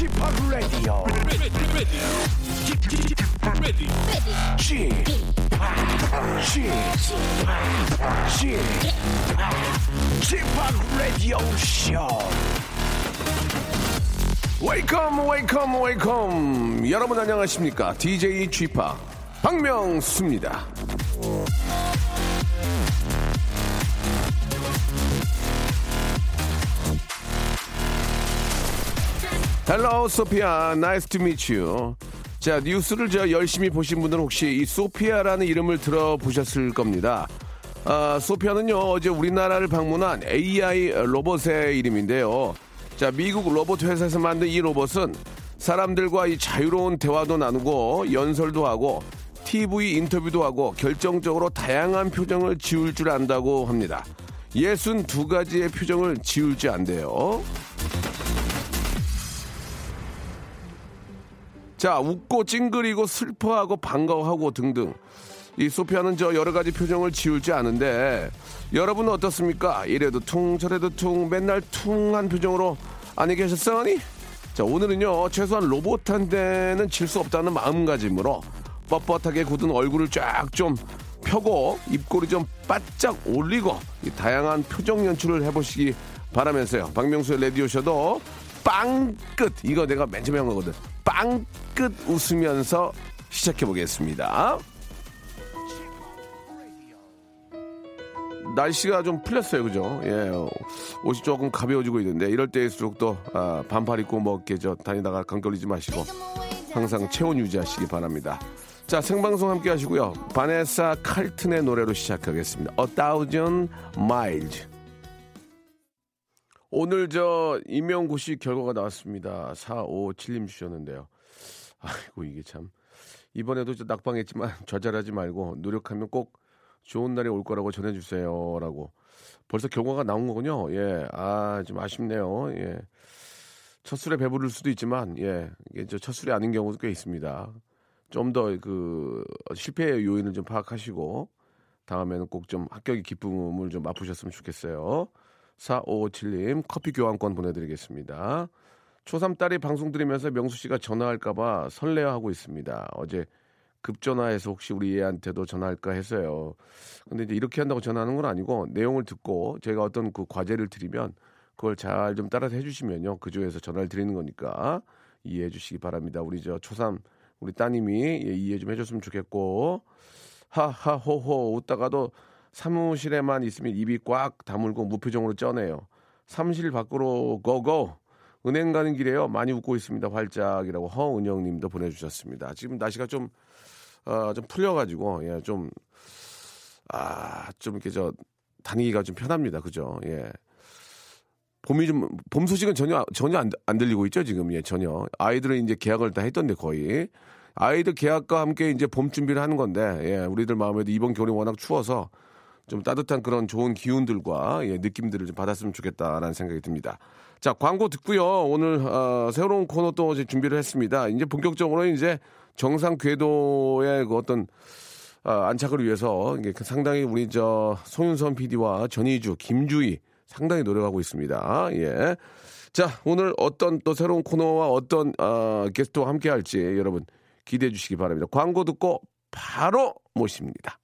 Radio. Chip, Chip, Radio Show. Welcome, welcome, welcome. 여러분 안녕하십니까? DJ Chip 박명수입니다. Hello Sophia nice to meet you 자 뉴스를 저 열심히 보신 분들은 혹시 이 소피아라는 이름을 들어보셨을 겁니다 아, 소피아는요 어제 우리나라를 방문한 AI 로봇의 이름인데요 자 미국 로봇 회사에서 만든 이 로봇은 사람들과 이 자유로운 대화도 나누고 연설도 하고 TV 인터뷰도 하고 결정적으로 다양한 표정을 지울 줄 안다고 합니다. 예순 두 가지의 표정을 지울 줄 안대요. 자, 웃고 찡그리고 슬퍼하고 반가워하고 등등. 이 소피아는 저 여러 가지 표정을 지울지 않은데 여러분은 어떻습니까? 이래도 퉁 저래도 퉁 맨날 퉁한 표정으로 안에 계셨어니? 자 오늘은요 최소한 로봇한테는 질 수 없다는 마음가짐으로 뻣뻣하게 굳은 얼굴을 쫙 좀 펴고 입꼬리 좀 바짝 올리고 다양한 표정 연출을 해보시기 바라면서요 박명수의 레디오쇼도 빵끝 이거 내가 맨 처음에 한 거거든 빵끝 웃으면서 시작해 보겠습니다. 날씨가 좀 풀렸어요, 그죠? 예, 옷이 조금 가벼워지고 있는데 이럴 때일수록 또 아, 반팔 입고 뭐 이렇게 저 다니다가 강 걸리지 마시고 항상 체온 유지하시기 바랍니다. 자, 생방송 함께 하시고요. 바네사 칼튼의 노래로 시작하겠습니다. A Thousand Miles. 오늘 저 임명고시 결과가 나왔습니다. 457님 주셨는데요. 아이고 이게 참 이번에도 좀 낙방했지만 좌절하지 말고 노력하면 꼭 좋은 날이 올 거라고 전해주세요라고 벌써 결과가 나온 거군요. 예, 아 좀 아쉽네요. 예, 첫 술에 배부를 수도 있지만 예, 이게 저첫 술이 아닌 경우도 꽤 있습니다. 좀 더 그 실패의 요인을 좀 파악하시고 다음에는 꼭 좀 합격의 기쁨을 좀 맛보셨으면 좋겠어요. 4557님 커피 교환권 보내드리겠습니다. 초3 딸이 방송 들으면서 명수 씨가 전화할까봐 설레어하고 있습니다. 어제 급전화해서 혹시 우리 애한테도 전화할까 해서요. 근데 이제 이렇게 한다고 전화하는 건 아니고 내용을 듣고 제가 어떤 그 과제를 드리면 그걸 잘 좀 따라서 해주시면요. 그 중에서 전화를 드리는 거니까 이해해 주시기 바랍니다. 우리 저 초3 우리 따님이 예, 이해 좀 해줬으면 좋겠고 하하호호 웃다가도 사무실에만 있으면 입이 꽉 다물고 무표정으로 쩌네요. 사무실 밖으로 고고. 은행 가는 길에요. 많이 웃고 있습니다. 활짝이라고 허은영 님도 보내주셨습니다. 지금 날씨가 좀, 어, 좀 풀려가지고, 예, 좀, 아, 좀 이렇게 저, 다니기가 좀 편합니다. 그죠? 예. 봄이 좀, 봄 소식은 전혀, 전혀 안, 안 들리고 있죠. 지금, 예, 전혀. 아이들은 이제 계약을 다 했던데 거의. 아이들 계약과 함께 이제 봄 준비를 하는 건데, 예, 우리들 마음에도 이번 겨울이 워낙 추워서 좀 따뜻한 그런 좋은 기운들과 예, 느낌들을 좀 받았으면 좋겠다라는 생각이 듭니다. 자, 광고 듣고요. 오늘 어, 새로운 코너 또 이제 준비를 했습니다. 이제 본격적으로 이제 정상 궤도의 그 어떤 어, 안착을 위해서 이게 그 상당히 우리 저 송윤선 PD와 전희주, 김주희 상당히 노력하고 있습니다. 예. 자, 오늘 어떤 또 새로운 코너와 어떤 어, 게스트와 함께 할지 여러분 기대해 주시기 바랍니다. 광고 듣고 바로 모십니다.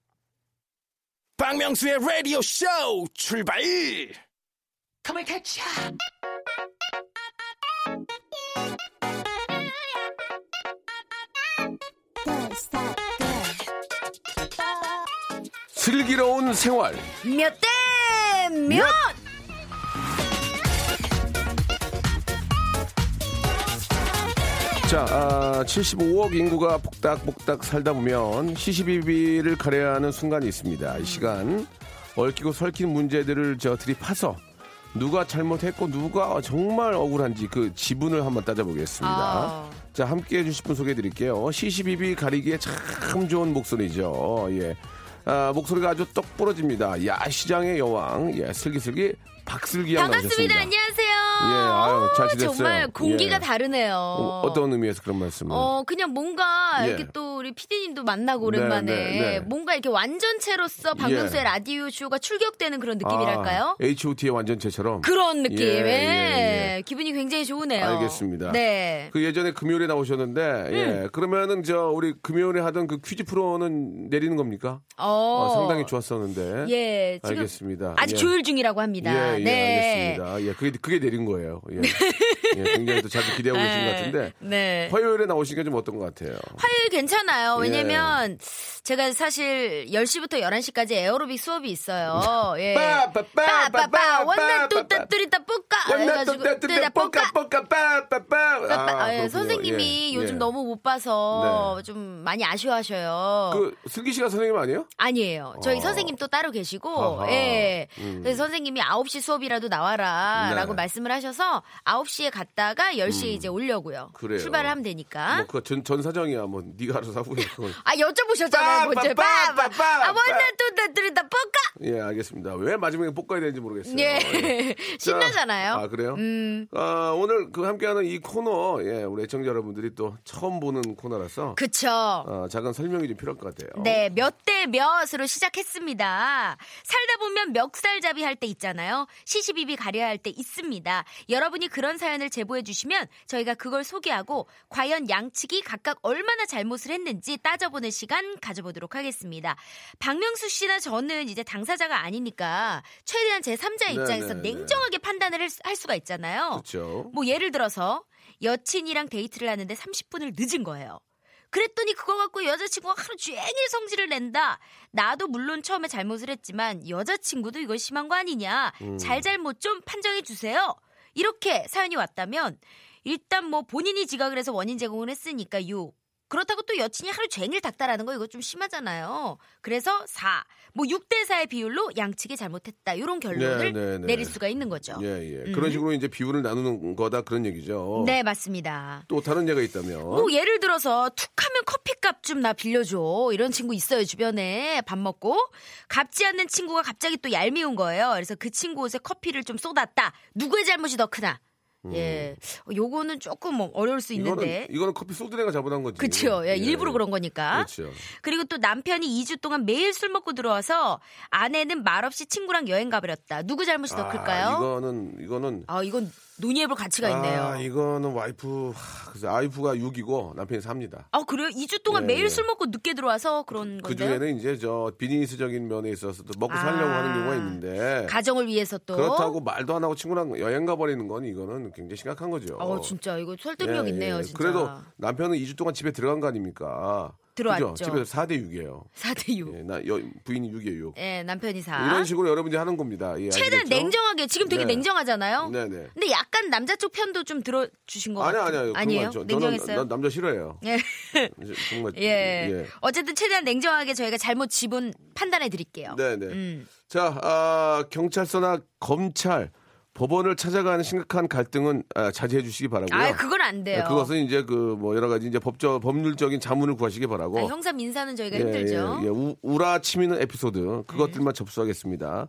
박명수의 라디오 쇼 출발! Come and catch ya! 슬기로운 생활 몇 대 몇? 자, 아, 75억 인구가 복닥복닥 살다 보면 시시비비를 가려야 하는 순간이 있습니다. 이 시간 얽히고 설킨 문제들을 저 들이파서 누가 잘못했고 누가 정말 억울한지 그 지분을 한번 따져보겠습니다. 아. 자, 함께 해주실 분 소개해드릴게요. 시시비비 가리기에 참 좋은 목소리죠. 예. 아, 목소리가 아주 떡 부러집니다. 야 시장의 여왕, 예, 슬기슬기 박슬기 양 반갑습니다. 나오셨습니다. 안녕하세요. 예, 아유, 잘 어, 지냈어요? 정말 공기가 예. 다르네요. 어, 어떤 의미에서 그런 말씀을? 어, 그냥 뭔가 예. 이렇게 또 또 우리 피디님도 만나고 오랜만에 네, 네, 네. 뭔가 이렇게 완전체로서 박명수의 예. 라디오 쇼가 출격되는 그런 느낌이랄까요? 아, H.O.T의 완전체처럼. 그런 느낌. 예, 예, 예, 예. 기분이 굉장히 좋으네요. 알겠습니다. 네. 그 예전에 금요일에 나오셨는데, 음. 예. 그러면은 저 우리 금요일에 하던 그 퀴즈 프로는 내리는 겁니까? 어, 어, 상당히 좋았었는데. 예, 알겠습니다. 아직 예. 조율 중이라고 합니다. 예, 예, 네. 알겠습니다. 예, 그게, 그게 내린 거예요. 예. 예, 굉장히 또 자주 기대하고 계신 것 같은데. 네. 화요일에 나오시니까 좀 어떤 것 같아요? 화요일 괜찮 아요. 예. 왜냐면 제가 사실 10시부터 11시까지 에어로빅 수업이 있어요. 예. 빠빠빠, 빠빠빠 원나 뚜따. 뚜리따 뽀까 원나 뚜따 뚜리따 뽀까 뽀까 빠빠빠. 빠빠. 아, 예, 그렇군요. 선생님이 예, 요즘 예. 너무 못 봐서 좀 많이 아쉬워하셔요. 그 슬기 씨가 선생님 아니에요? 아니에요. 저희 어. 선생님 또 따로 계시고, 아하. 예. 음. 그래서 선생님이 9시 수업이라도 나와라, 네. 라고 말씀을 하셔서 9시에 갔다가 10시에 이제 오려고요. 음. 그래요. 출발을 하면 되니까. 뭐, 그전 전 사정이야. 뭐, 네가 알아서 그건. 아, 여쭤보셨잖아요, 먼저. 빠, 빠, 빠빠. 빠, 아, 빠. 원나 뚜따 뚜리따 뽀까! 예, 알겠습니다. 왜 마지막에 볶아야 되는지 모르겠어요. 예. 자, 신나잖아요. 아, 그래요? 음. 아, 오늘 그 함께하는 이 코너, 예, 우리 애청자 여러분들이 또 처음 보는 코너라서. 그쵸. 어, 작은 설명이 좀 필요할 것 같아요. 네, 몇 대 몇으로 시작했습니다. 살다 보면 멱살잡이 할 때 있잖아요. 시시비비 가려야 할 때 있습니다. 여러분이 그런 사연을 제보해 주시면 저희가 그걸 소개하고 과연 양측이 각각 얼마나 잘못을 했는지 따져보는 시간 가져보도록 하겠습니다. 박명수 씨나 저는 이제 당사자가 아니니까 최대한 제 3자의 네, 입장에서 네, 네. 냉정하게 판단을 할 수- 수가 있잖아요. 그렇죠. 뭐 예를 들어서 여친이랑 데이트를 하는데 30분을 늦은 거예요. 그랬더니 그거 갖고 여자친구가 하루 종일 성질을 낸다. 나도 물론 처음에 잘못을 했지만 여자친구도 이거 심한 거 아니냐. 음. 잘잘못 좀 판정해 주세요. 이렇게 사연이 왔다면 일단 뭐 본인이 지각을 해서 원인 제공을 했으니까 6. 그렇다고 또 여친이 하루 종일 닥달하는 거 이거 좀 심하잖아요. 그래서 4. 뭐 6대 4의 비율로 양측이 잘못했다. 이런 결론을 네, 네, 네. 내릴 수가 있는 거죠. 예, 예. 그런 식으로 이제 비율을 나누는 거다 그런 얘기죠. 네, 맞습니다. 또 다른 예가 있다면. 뭐 예를 들어서 툭 하면 커피값 좀 나 빌려줘 이런 친구 있어요 주변에 밥 먹고 갚지 않는 친구가 갑자기 또 얄미운 거예요 그래서 그 친구 옷에 커피를 좀 쏟았다 누구의 잘못이 더 크나 예 요거는 조금 뭐 어려울 수 있는데 음. 이거는, 이거는 커피 애가 잘못한 거지. 그쵸 예, 예. 일부러 그런 거니까 그렇죠. 그리고 또 남편이 2주 동안 매일 술 먹고 들어와서 아내는 말없이 친구랑 여행 가버렸다 누구 잘못이 더 클까요? 아, 이거는 이거는 아 이건 논의해볼 가치가 있네요. 아, 이거는 와이프 하, 그래서 와이프가 6이고 남편이 4입니다. 아 그래요? 2주 동안 예, 매일 예. 술 먹고 늦게 들어와서 그런 그 건데요? 중에는 이제 저 비즈니스적인 면에 있어서도 먹고 살려고 아. 하는 경우가 있는데 가정을 위해서 또 그렇다고 말도 안 하고 친구랑 여행 가버리는 건 이거는 굉장히 심각한 거죠. 어 진짜 이거 설득력 예, 있네요 예. 진짜. 그래도 남편은 2주 동안 집에 들어간 거 아닙니까? 들어왔죠. 그죠? 집에서 4대 6이에요. 4대 6. 예, 나 여, 부인이 6이에요 6. 예, 남편이 4. 이런 식으로 여러분들이 하는 겁니다. 예, 최대한 아시겠죠? 냉정하게 지금 되게 네. 냉정하잖아요. 네 네. 근데 약간 남자 쪽 편도 좀 들어 주신 것 아니야 같아요. 아니야. 아니에요? 그건 저- 냉정했어요. 저는 나- 남자 싫어해요. 예. 정말 예. 예. 어쨌든 최대한 냉정하게 저희가 잘못 지분 판단해 드릴게요. 네 네. 음. 자, 아, 경찰서나 검찰, 법원을 찾아가는 심각한 갈등은 아, 자제해 주시기 바라고요. 아, 그건 안 돼요. 네, 그것은 이제 그 뭐 여러 가지 이제 법적 법률적인 자문을 구하시기 바라고. 아, 형사 민사는 저희가 예, 힘들죠. 예, 예. 우, 우라 치미는 에피소드 그것들만 접수하겠습니다.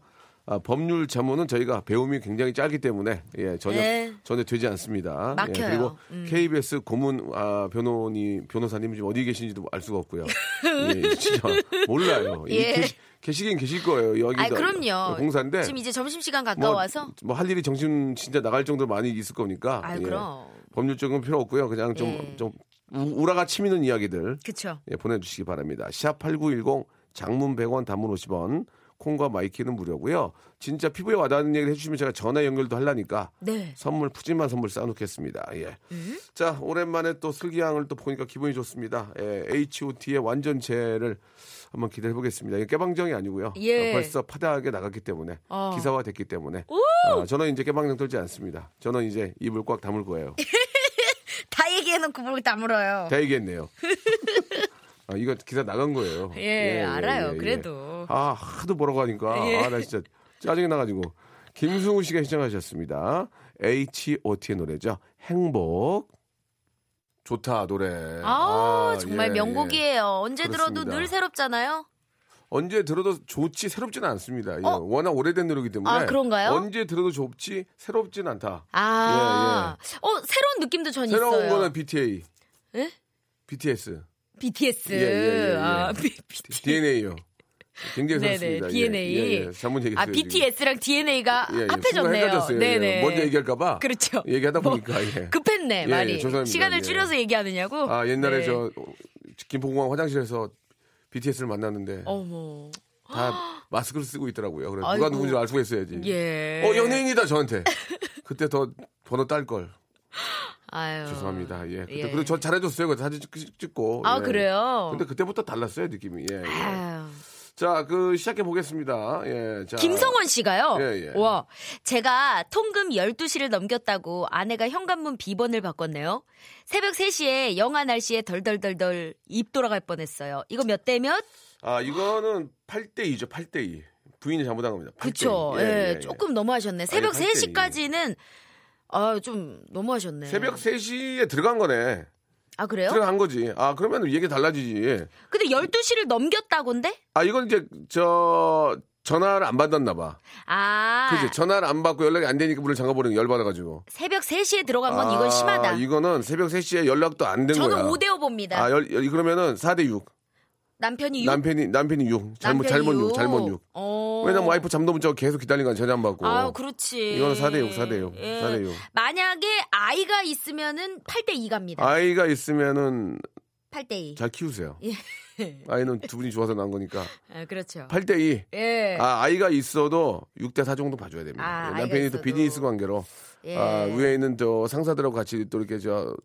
아, 법률 자문은 저희가 배움이 굉장히 짧기 때문에 예, 전혀 네. 전혀 되지 않습니다. 막혀요. 예, 그리고 음. KBS 고문 아, 변호니 변호사님이 지금 어디 계신지도 알 수가 없고요. 예, 진짜 몰라요. 이 예. 계시, 계시긴 계실 거예요. 여기도 아, 그럼요. 공사인데 지금 이제 점심 시간 가까워서. 뭐 할 일이 정신 진짜 나갈 정도로 많이 있을 거니까 아유, 예. 그럼. 법률적인 필요 없고요. 그냥 좀 예. 좀 울화가 치미는 이야기들 그쵸. 예, 보내 주시기 바랍니다. 샵 8910 장문 100원 단문 50원 콩과 마이케이는 무료고요. 진짜 피부에 와닿는 얘기를 해주시면 제가 전화 연결도 하려니까 네. 선물 푸짐한 선물 쌓아놓겠습니다. 예. 자 오랜만에 또 슬기양을 또 보니까 기분이 좋습니다. 예, H.O.T의 완전체를 한번 기대해 보겠습니다. 이게 깨방정이 아니고요. 예. 어, 벌써 파다하게 나갔기 때문에 어. 기사화 됐기 때문에 어, 저는 이제 깨방정 떨지 않습니다. 저는 이제 입을 꽉 다물 거예요. 다 얘기해놓고 뭘 다물어요. 다 얘기했네요. 아, 이거 기사 나간 거예요. 예, 알아요. 그래도. 아, 하도 보라고 하니까. 예. 아, 나 진짜 짜증이 나가지고. 김승우 씨가 시청하셨습니다. H.O.T의 노래죠. 행복. 좋다, 노래. 아, 정말 예, 예. 명곡이에요. 언제 들어도 그렇습니다. 늘 새롭잖아요. 언제 들어도 좋지, 새롭지는 않습니다. 예, 어? 워낙 오래된 노래이기 때문에. 아, 그런가요? 언제 들어도 좋지, 새롭진 않다. 아, 어 새로운 느낌도 전 예, 새로운 있어요. 거는 BTA. 예? BTS. BTS. 예, 예, 예, 예. 아, B, BTS. DNA요. 굉장히 네네. DNA. 예, 예, 예. 잘못 얘기했어요. 아. BTS랑 DNA가 예, 예. 합해졌네요. 예, 네네. 먼저 얘기할까봐. 그렇죠. 얘기하다 뭐, 보니까, 예. 급했네, 예, 말이. 예. 시간을 예. 줄여서 얘기하느냐고? 아, 옛날에 네. 저, 어, 김포공항 화장실에서 BTS를 만났는데, 어머. 다 마스크를 쓰고 있더라고요. 그래서 아이고. 누가 누군지 알 수가 있어야지. 예. 어, 연예인이다, 저한테. 그때 더 번호 딸 걸. 아유. 죄송합니다. 예. 그때 예. 그래도 저 잘해줬어요. 그 사진 찍- 찍고. 아, 예. 그래요? 근데 그때부터 달랐어요, 느낌이. 예. 예. 아유. 자, 그, 시작해 보겠습니다. 예. 자. 김성원 씨가요. 예, 예. 와, 제가 통금 12시를 넘겼다고 아내가 현관문 비번을 바꿨네요. 새벽 3시에 영하 날씨에 덜덜덜덜 입 돌아갈 뻔했어요. 이거 몇 대 몇? 아, 이거는 8대 2죠, 8대 2. 부인이 잘못한 겁니다. 8대2. 그쵸. 예, 조금 너무하셨네. 새벽 이. 3시까지는 아, 좀 너무하셨네. 새벽 3시에 들어간 거네. 아, 그래요? 들어간 거지. 아, 그러면 얘기 달라지지. 근데 12시를 넘겼다곤데? 아, 이건 이제, 저, 전화를 안 받았나 봐. 아. 그지? 전화를 안 받고 연락이 안 되니까 문을 잠가버리는 거 열받아가지고. 새벽 3시에 들어간 건 이건 아, 심하다. 이거는 새벽 3시에 연락도 안된 저는 거야. 5대5 봅니다. 아, 열, 열- 그러면은 4대6. 남편이 6. 남편이, 남편이 6. 잘못, 남편이 잘못 6, 육. 잘못 6. 어. 왜냐면 와이프 잠도 못 자고 계속 기다리는 건 전화 안 받고. 아, 그렇지. 이거는 4대 6, 4대 6. 예. 4대 6. 만약에 아이가 있으면은 8대 2 갑니다. 아이가 있으면은 8대 2. 잘 키우세요. 예. 아이는 두 분이 좋아서 낳은 거니까. 아, 그렇죠. 8대 2. 예. 아, 아이가 있어도 6대 4 정도 봐줘야 됩니다. 아, 남편이 또. 비즈니스 관계로. 예. 아, 위에 있는 저 상사들하고 같이 또 이렇게 저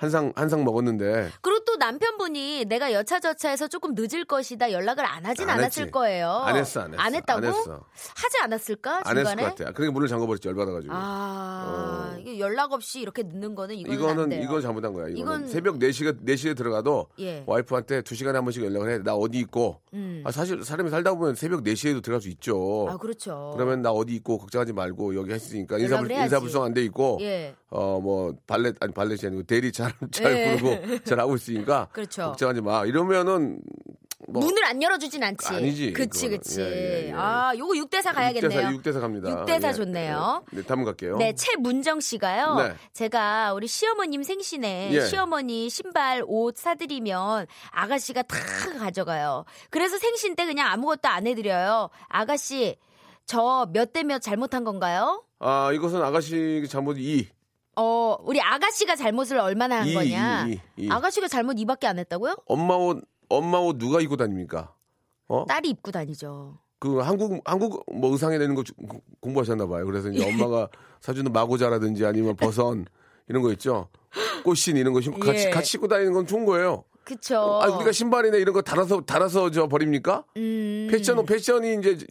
한상, 한상 먹었는데. 그리고 또 남편분이 내가 여차저차해서 조금 늦을 것이다 연락을 안 하진 안 않았을 했지. 거예요. 안 했어, 안 했어. 안 했다고? 안 했어. 하지 않았을까? 안 했을 중간에? 것 같아. 그러니까 문을 잠궈버렸지, 열받아가지고. 아, 어. 연락 없이 이렇게 늦는 거는 이거는. 이건 잘못한 거야. 이거는 이건- 새벽 4시가 4시에 들어가도 예. 와이프한테 2시간에 한 번씩 연락을 해. 나 어디 있고. 음. 아, 사실 사람이 살다 보면 새벽 4시에도 들어갈 수 있죠. 아, 그렇죠. 그러면 나 어디 있고 걱정하지 말고 여기 했으니까 인사불. 인사불성 안 돼 있고 예. 어뭐 발렛 아니 발렛이 아니고 대리 잘 잘 예. 부르고 잘 하고 있으니까 그렇죠. 걱정하지 마 이러면은 뭐 문을 안 열어주진 않지. 아니지, 그치, 그거는. 그치. 예, 예, 예. 아, 요거 6대4 가야겠네요. 6대4, 6대4 갑니다. 6대4 예, 좋네요. 예. 네, 다음 갈게요. 네, 최문정 씨가요. 네. 제가 우리 시어머님 생신에 예. 시어머니 신발, 옷 사드리면 아가씨가 다 가져가요. 그래서 생신 때 그냥 아무것도 안 해드려요. 아가씨, 저 몇 대 몇 잘못한 건가요? 아 이것은 아가씨 잘못 2. 어, 우리 아가씨가 잘못을 얼마나 한 이, 거냐? 이, 이, 이. 아가씨가 잘못 이밖에 안 했다고요? 엄마 옷 엄마 옷 누가 입고 다닙니까? 어? 딸이 입고 다니죠. 그 한국 한국 뭐 의상에 내는 거 공부하셨나 봐요. 그래서 이제 엄마가 사주는 마고자라든지 아니면 버선 이런 거 있죠. 꽃신 이런 거 신고 같이 예. 같이 신고 다니는 건 좋은 거예요. 그쵸. 아, 우리가 신발이나 이런 거 달아서 달아서 저 버립니까? 음. 패션 패션이 이제 지-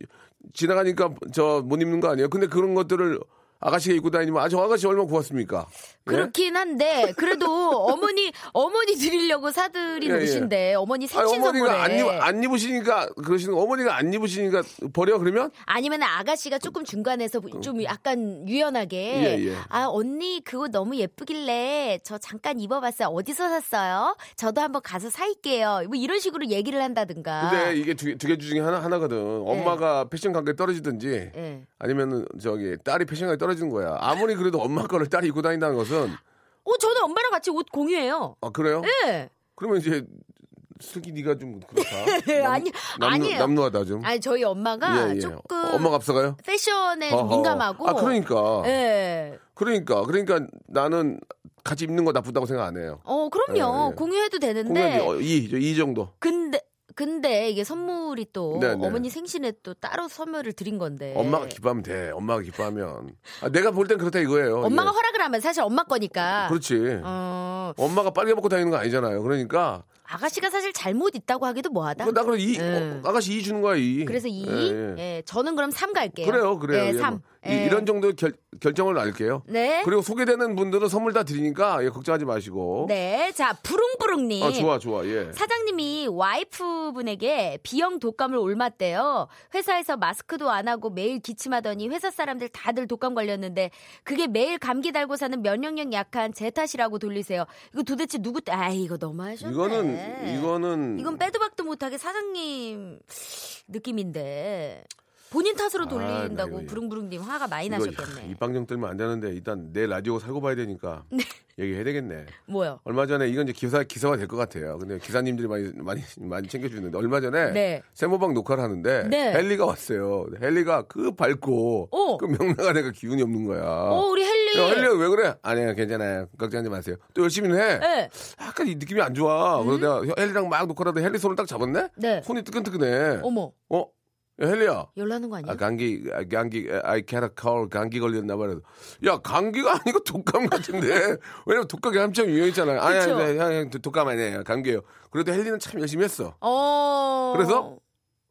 지나가니까 저 못 입는 거 아니에요? 근데 그런 것들을 아가씨가 입고 다니면 아저 아가씨 얼마나 고맙습니까? 예? 그렇긴 한데 그래도 어머니 어머니 드리려고 사드린 예, 예. 옷인데 어머니 아니, 생신 선물에 어머니가 안, 입, 안 입으시니까 그러시는 거 어머니가 안 입으시니까 버려 그러면 아니면 아가씨가 조금 중간에서 좀 약간 유연하게 예, 예. 아 언니 그거 너무 예쁘길래 저 잠깐 입어봤어요 어디서 샀어요? 저도 한번 가서 사입게요 뭐 이런 식으로 얘기를 한다든가 근데 이게 두 개 중에 하나 하나거든. 엄마가 패션 관계 떨어지든지 예. 아니면은 저기 딸이 패션 관계 떨어 지는 거야. 아무리 그래도 엄마 거를 딸이 입고 다닌다는 것은 어 저는 엄마랑 같이 옷 공유해요 아 그래요? 예. 그러면 이제 슬기 네가 좀 그렇다. 예, 아니, 아니에요. 남루하다 좀. 아니 저희 엄마가 예, 예. 조금 엄마가 앞서가요? 패션에 좀 어허. 민감하고 아 그러니까. 예. 그러니까 그러니까 나는 같이 입는 거 나쁘다고 생각 안 해요. 어, 그럼요. 예, 예. 공유해도 되는데. 공연 이, 이 정도. 근데 근데 이게 선물이 또 네, 네. 어머니 생신에 또 따로 선물을 드린 건데. 엄마가 기뻐하면 돼. 엄마가 기뻐하면. 아, 내가 볼 땐 그렇다 이거예요. 엄마가 예. 허락을 하면 사실 엄마 거니까. 그렇지. 어, 엄마가 빨개 먹고 다니는 거 아니잖아요. 그러니까 아가씨가 사실 잘못 있다고 하기도 뭐하다. 그거 나 그럼 이 예. 어, 아가씨 이 주는 거야 이. 그래서 이 예, 예. 예, 저는 그럼 3 갈게요. 그래요, 그래요. 예, 예, 3. 뭐. 이- 이런 정도 결, 결정을 날게요. 네. 그리고 소개되는 분들은 선물 다 드리니까 예, 걱정하지 마시고. 네. 자, 부릉부릉님. 아 좋아 좋아 예. 사장님이 와이프분에게 비형 독감을 옮았대요. 회사에서 마스크도 안 하고 매일 기침하더니 회사 사람들 다들 독감 걸렸는데 그게 매일 감기 달고 사는 면역력 약한 제 탓이라고 돌리세요. 이거 도대체 누구 때? 아 이거 너무하셨네. 이거는 이거는 이건 빼도 박도 못하게 사장님 느낌인데. 본인 탓으로 아, 나 돌린다고 이거- 부릉부릉님 화가 많이 나셨겠네. 입방정 떨면 안 되는데 일단 내 라디오 살고 봐야 되니까 얘기해야 되겠네. 뭐요? 얼마 전에 이건 이제 기사 기사가 될것 같아요. 근데 기사님들이 많이 많이 많이 챙겨주는데 얼마 전에 네. 세모방 녹화를 하는데 네. 헬리가 왔어요. 헬리가 그 밝고 어. 그 명랑한 애가 기운이 없는 거야. 어, 우리 헬리. 야, 헬리가 왜 그래? 아니야 괜찮아요. 걱정하지 마세요. 또 열심히는 해. 네. 약간 이 느낌이 안 좋아. 그래서 내가 헬리랑 막 녹화를 하는데 헬리 손을 딱 잡았네. 네. 손이 뜨끈뜨끈해. 어머, 어? 야, 헬리야. 열나는 거 아니야? 아, 감기, 아, 감기, I can't call, 감기 걸렸나 봐요. 야, 감기가 아니고 독감 같은데. 왜냐면 독감이 한참 유행했잖아요. 아니. 아니, 아니, 아니, 독감 아니에요. 감기예요. 그래도 헬리는 참 열심히 했어. 어. 그래서?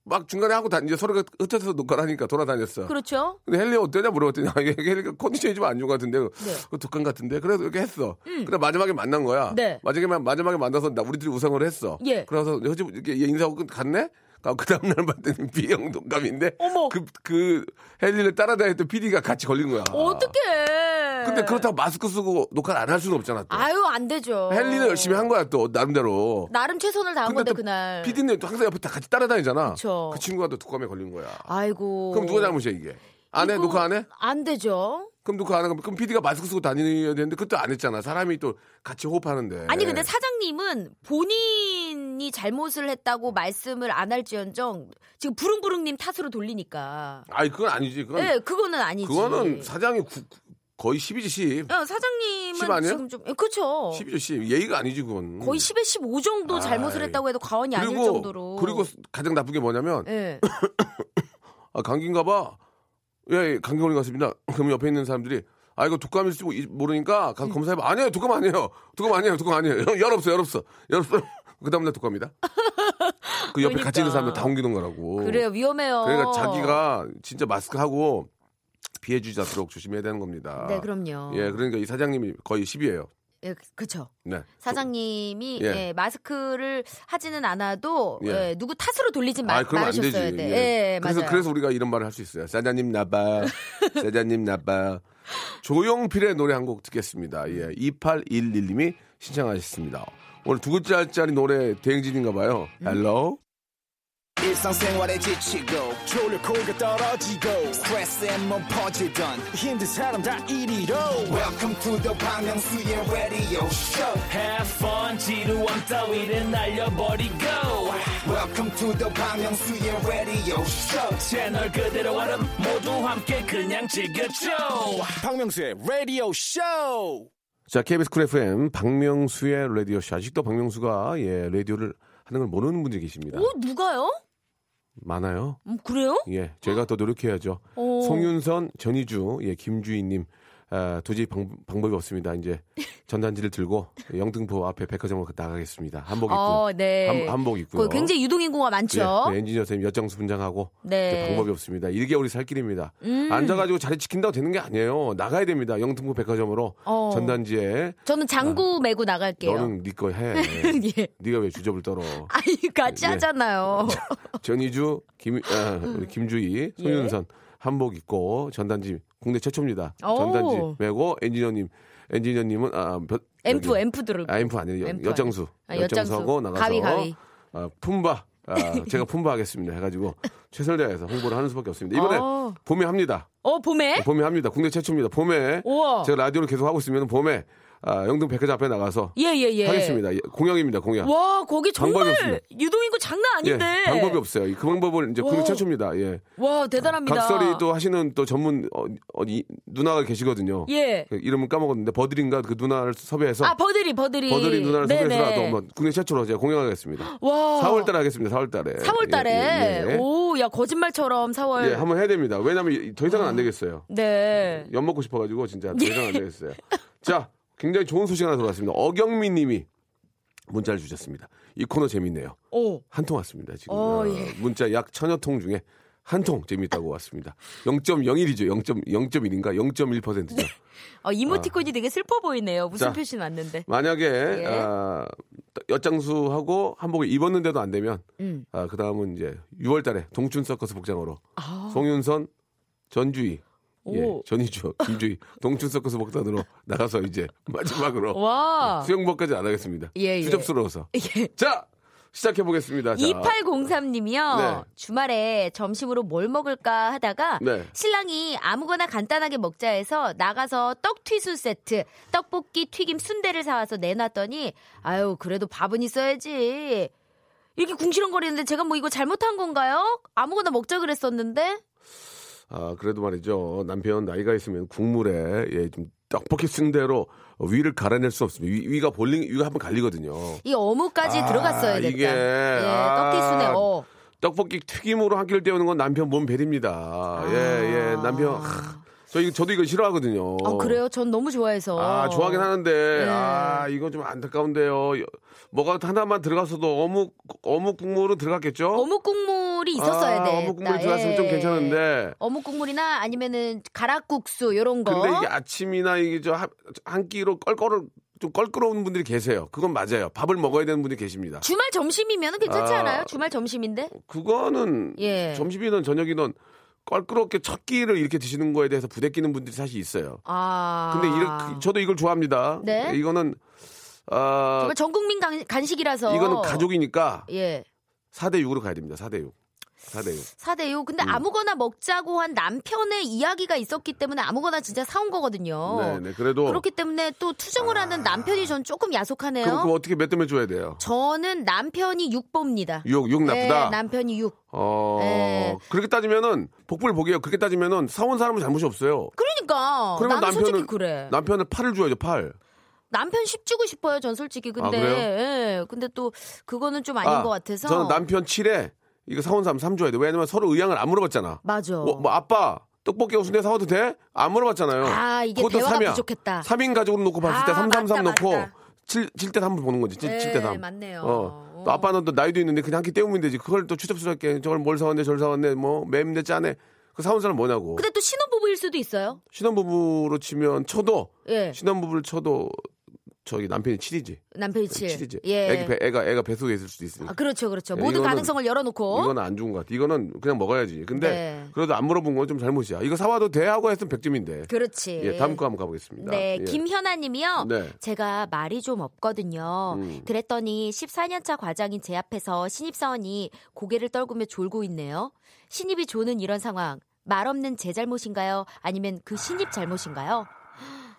막 중간에 하고 다, 이제 서로가 흩어져서 녹화를 하니까 돌아다녔어. 그렇죠. 근데 헬리 어떠냐 물어봤더니, 아, 헬리가 컨디션이 좀 안 좋은 것 같은데, 네. 그 독감 같은데. 그래서 이렇게 했어. 근데 마지막에 만난 거야. 네. 마지막에, 마지막에 만나서 나, 우리들이 우상을 했어. 예. 그래서 이렇게 인사하고 끝- 갔네? 그 다음날 봤더니 B형 독감인데. 어머. 그, 그 헬리를 따라다녔던 PD가 같이 걸린 거야. 어떡해. 근데 그렇다고 마스크 쓰고 녹화를 안 할 수는 없잖아. 또. 아유, 안 되죠. 헬리는 열심히 한 거야, 또, 나름대로. 나름 최선을 다한 건데, 그날. PD는 또 항상 옆에 다 같이 따라다니잖아. 그쵸. 그 친구가 또 독감에 걸린 거야. 아이고. 그럼 누가 잘못이야, 이게? 안 해? 이거 녹화 안 해? 안 되죠. 그럼 녹화 안 해? 그럼 PD가 마스크 쓰고 다녀야 되는데 그것도 안 했잖아. 사람이 또 같이 호흡하는데. 아니 근데 사장님은 본인이 잘못을 했다고 말씀을 안 할지언정 지금 부릉부릉님 탓으로 돌리니까. 아니, 그건 아니지. 그건, 예, 그거는 아니지. 그거는 사장이 구- 거의 10이지, 10. 어, 사장님은 10 아니에요? 지금 좀 예, 그렇죠. 10이죠, 10. 예의가 아니지, 그건. 거의 10에 15 정도 잘못을. 했다고 해도 과언이 아닐 그리고, 정도로. 그리고 가장 나쁜 게 뭐냐면, 예. 아, 감기인가 봐. 예, 예, 감기 걸린 것 같습니다. 그럼 옆에 있는 사람들이, 아, 이거 독감일지 모- 모르니까 가- 검사해봐. 아니에요, 독감 아니에요. 독감 아니에요, 독감 아니에요. 열 없어, 열 없어. 열 없어. 그 다음날 독감이다. 그 옆에 같이 있는 그러니까. 사람들 다 옮기는 거라고. 그래요, 위험해요. 그러니까 자기가 진짜 마스크 하고 피해주지 않도록 조심해야 되는 겁니다. 네, 그럼요. 예, 그러니까 이 사장님이 거의 10이에요. 예, 그렇죠. 네. 사장님이 예. 예, 마스크를 하지는 않아도 예. 예, 누구 탓으로 돌리진 마, 아, 그러면 안 되지. 말으셨어야 돼. 예. 예, 그래서 맞아요. 그래서 우리가 이런 말을 할 수 있어요. 사장님 나빠. 사장님 나빠. 조용필의 노래 한 곡 듣겠습니다. 예. 2811님이 신청하셨습니다. 오늘 두 글자짜리 노래 대행진인가 봐요. 음. Hello. 일상생활에 지치고, 졸려 코가 떨어지고, 스트레스에 몸 퍼지던, 힘든 사람 다 이리로. welcome to the Bang Myung-soo's radio show Have fun 지루함 따위를 날려버리고 welcome to the Park Myung-soo's radio show 채널 그대로 얼음 모두 함께 그냥 즐겨줘 박명수의 radio show 자, KBS 쿨 FM 박명수의 라디오 쇼. 아직도 박명수가 예, 라디오를 하는 걸 모르는 분들이 계십니다. 어, 누가요? 많아요. 음, 그래요? 예, 저희가 더 노력해야죠. 오. 송윤선, 전희주, 예, 김주희님, 아, 도저히 방, 방법이 없습니다. 이제 전단지를 들고 영등포 앞에 백화점으로 나가겠습니다. 한복 입고. 어, 네. 한, 한복 입고요. 그 굉장히 유동인구가 많죠. 예, 네, 엔지니어 선생님 여정수 분장하고 네. 방법이 없습니다. 1개월이 살 길입니다. 음. 앉아가지고 자리 지킨다고 되는 게 아니에요. 나가야 됩니다. 영등포 백화점으로 어. 전단지에 저는 장구 메고 나갈게요. 너는 네거 해. 예. 네가 왜 주접을 떨어? 아니 같이 예. 하잖아요. 전희주, 김, 아, 우리 김주희, 예. 손윤선 한복 입고 전단지 국내 최초입니다. 오. 전단지 메고 엔지니어님, 엔지니어님은 아, 벼, 앰프 들고. 아, 앰프 아니에요. 여- 앰프. 아니- 아, 여장수. 여장수하고 나가서 가위, 가위. 아, 품바. 아, 제가 품바하겠습니다. 해가지고 최선을 다해서 홍보를 하는 수밖에 없습니다. 이번에 어. 봄에 합니다. 어 봄에? 봄에 합니다. 국내 최초입니다. 봄에 우와. 제가 라디오를 계속 하고 있으면 봄에 아, 영등 백화점 앞에 나가서 예 예 예. 하겠습니다. 예, 공약입니다. 공약. 와 거기 정말. 유동인구 장난 아닌데. 예, 방법이 없어요. 그 방법을 이제 국내 와. 최초입니다. 예. 와 대단합니다. 각설이 또 하시는 또 전문 어, 어디 누나가 계시거든요. 예. 그 이름은 까먹었는데 버드린가 그 누나를 섭외해서 아 버들이 버들이. 버드린 누나를 네네. 섭외해서라도 한번 국내 최초로 제가 공약하겠습니다. 와. 4월 달에 하겠습니다. 4월 달에. 4월 달에. 예, 예, 예. 오, 야 거짓말처럼 4월. 예, 한번 해야 됩니다. 왜냐하면 더 이상은 안 되겠어요. 네. 엿 먹고 싶어 가지고 진짜 더 이상은 안 되겠어요. 자, 굉장히 좋은 소식 하나 들어왔습니다. 어경민님이 문자를 주셨습니다. 이 코너 재밌네요. 오. 한통 왔습니다. 지금 어, 어, 예. 문자 약 천여 통 중에 한 통 재밌다고 왔습니다. 0.01이죠. 0.0.1인가 0.1%죠. 어, 이모티콘이 되게 슬퍼 보이네요. 무슨 자. 표시 왔는데. 만약에 예. 아, 엿장수하고 한복을 입었는데도 안 되면 음. 아, 그 다음은 이제 6월달에 동춘 서커스 복장으로 아. 송윤선, 전주희, 예, 오. 전희주, 김주희, 동춘 서커스 복장으로 나가서 이제 마지막으로 와. 수영복까지 안 하겠습니다. 예, 예. 추접스러워서. 예. 자, 시작해 보겠습니다. 2803님이요. 네. 주말에 점심으로 뭘 먹을까 하다가 네. 신랑이 아무거나 간단하게 먹자 해서 나가서 떡튀순 세트, 떡볶이, 튀김, 순대를 사와서 내놨더니 아유 그래도 밥은 있어야지. 이렇게 궁시렁거리는데 제가 뭐 이거 잘못한 건가요? 아무거나 먹자 그랬었는데 아, 그래도 말이죠. 남편 나이가 있으면 국물에 예, 좀 떡볶이 순대로 위를 갈아낼 수 없습니다. 위, 가 볼링 위가 한번 갈리거든요. 이 어묵까지 아, 들어갔어야 됐다. 이게, 예, 아. 떡튀순에 어. 떡볶이 튀김으로 한 끼를 때우는 건 남편 몸 벨입니다. 예, 예. 남편 하, 저 이거 저도 이거 싫어하거든요. 아 그래요? 전 너무 좋아해서. 아, 좋아하긴 하는데, 네. 아, 이거 좀 안타까운데요. 뭐가 하나만 들어갔어도 어묵, 어묵 국물로 들어갔겠죠? 어묵 국물이 있었어야 아, 돼. 어묵 국물 들어갔으면 좀 괜찮은데. 어묵 국물이나 아니면은 가락국수 요런 거. 근데 이게 아침이나 이게 저한 끼로 껄껄, 좀 껄끄러운 분들이 계세요. 그건 맞아요. 밥을 먹어야 되는 분들이 계십니다. 주말 점심이면 괜찮지 아. 않아요? 주말 점심인데? 그거는 예. 점심이든 저녁이든 껄끄럽게 첫 끼를 이렇게 드시는 거에 대해서 부대끼는 분들이 사실 있어요. 아. 근데 이렇게, 저도 이걸 좋아합니다. 네? 이거는, 아, 정말 전 국민 간, 간식이라서. 이거는 가족이니까 예. 4대 6으로 가야 됩니다. 4대 6. 4대 6. 4대 6. 근데 음. 아무거나 먹자고 한 남편의 이야기가 있었기 때문에 아무거나 진짜 사온 거거든요. 네, 네. 그래도 그렇기 때문에 또 투정을 하는 남편이 전 조금 야속하네요. 그럼 그거 어떻게 몇 대몇 줘야 돼요? 저는 남편이 6보입니다. 6, 6 나쁘다. 네, 남편이 6. 어, 네. 그렇게 따지면은 복불 복이에요. 그렇게 따지면은 사온 사람은 잘못이 없어요. 그러니까. 그러면 남편은 그래. 남편은 8을 줘야죠. 8. 남편 10 주고 싶어요, 전 솔직히. 근데, 아? 예, 근데 또, 그거는 좀 아닌 것 같아서. 저는 남편 7에 이거 사온 사람 3 줘야 돼. 왜냐면 서로 의향을 안 물어봤잖아. 맞아. 뭐, 뭐 아빠 떡볶이하고 순대 사와도 돼? 안 물어봤잖아요. 아, 이게 그것도 대화가 3이야. 부족했다. 3인 가족으로 놓고 봤을 때 아, 333 맞다, 놓고 맞다. 7, 7대 3을 보는 거지. 7, 네, 대 3. 맞네요. 어. 또 어. 아빠는 또 나이도 있는데 그냥 한 끼 때우면 되지. 그걸 또 추접스럽게 저걸 뭘 사왔네, 저걸 사왔네, 뭐 맵네, 짜네. 그 사온 사람 뭐냐고. 근데 또 신혼부부일 수도 있어요. 신혼부부로 치면 쳐도 예. 신혼부부를 쳐도 저기 남편이 7이지. 남편이 7. 7이지. 예. 애기 배, 애가 애가 뱃속에 있을 수도 있으니까. 아, 그렇죠, 그렇죠. 예, 모든 가능성을 열어 놓고. 이거는 안 좋은 것 같아. 이거는 그냥 먹어야지. 근데 네. 그래도 안 물어본 건 좀 잘못이야. 이거 사 와도 돼 하고 했으면 100점인데. 그렇지. 예, 다음 거 한번 가 보겠습니다. 네, 예. 김현아 님이요. 네. 제가 말이 좀 없거든요. 음. 그랬더니 14년 차 과장인 제 앞에서 신입 사원이 고개를 떨구며 졸고 있네요. 신입이 조는 이런 상황. 말 없는 제 잘못인가요? 아니면 그 신입 잘못인가요?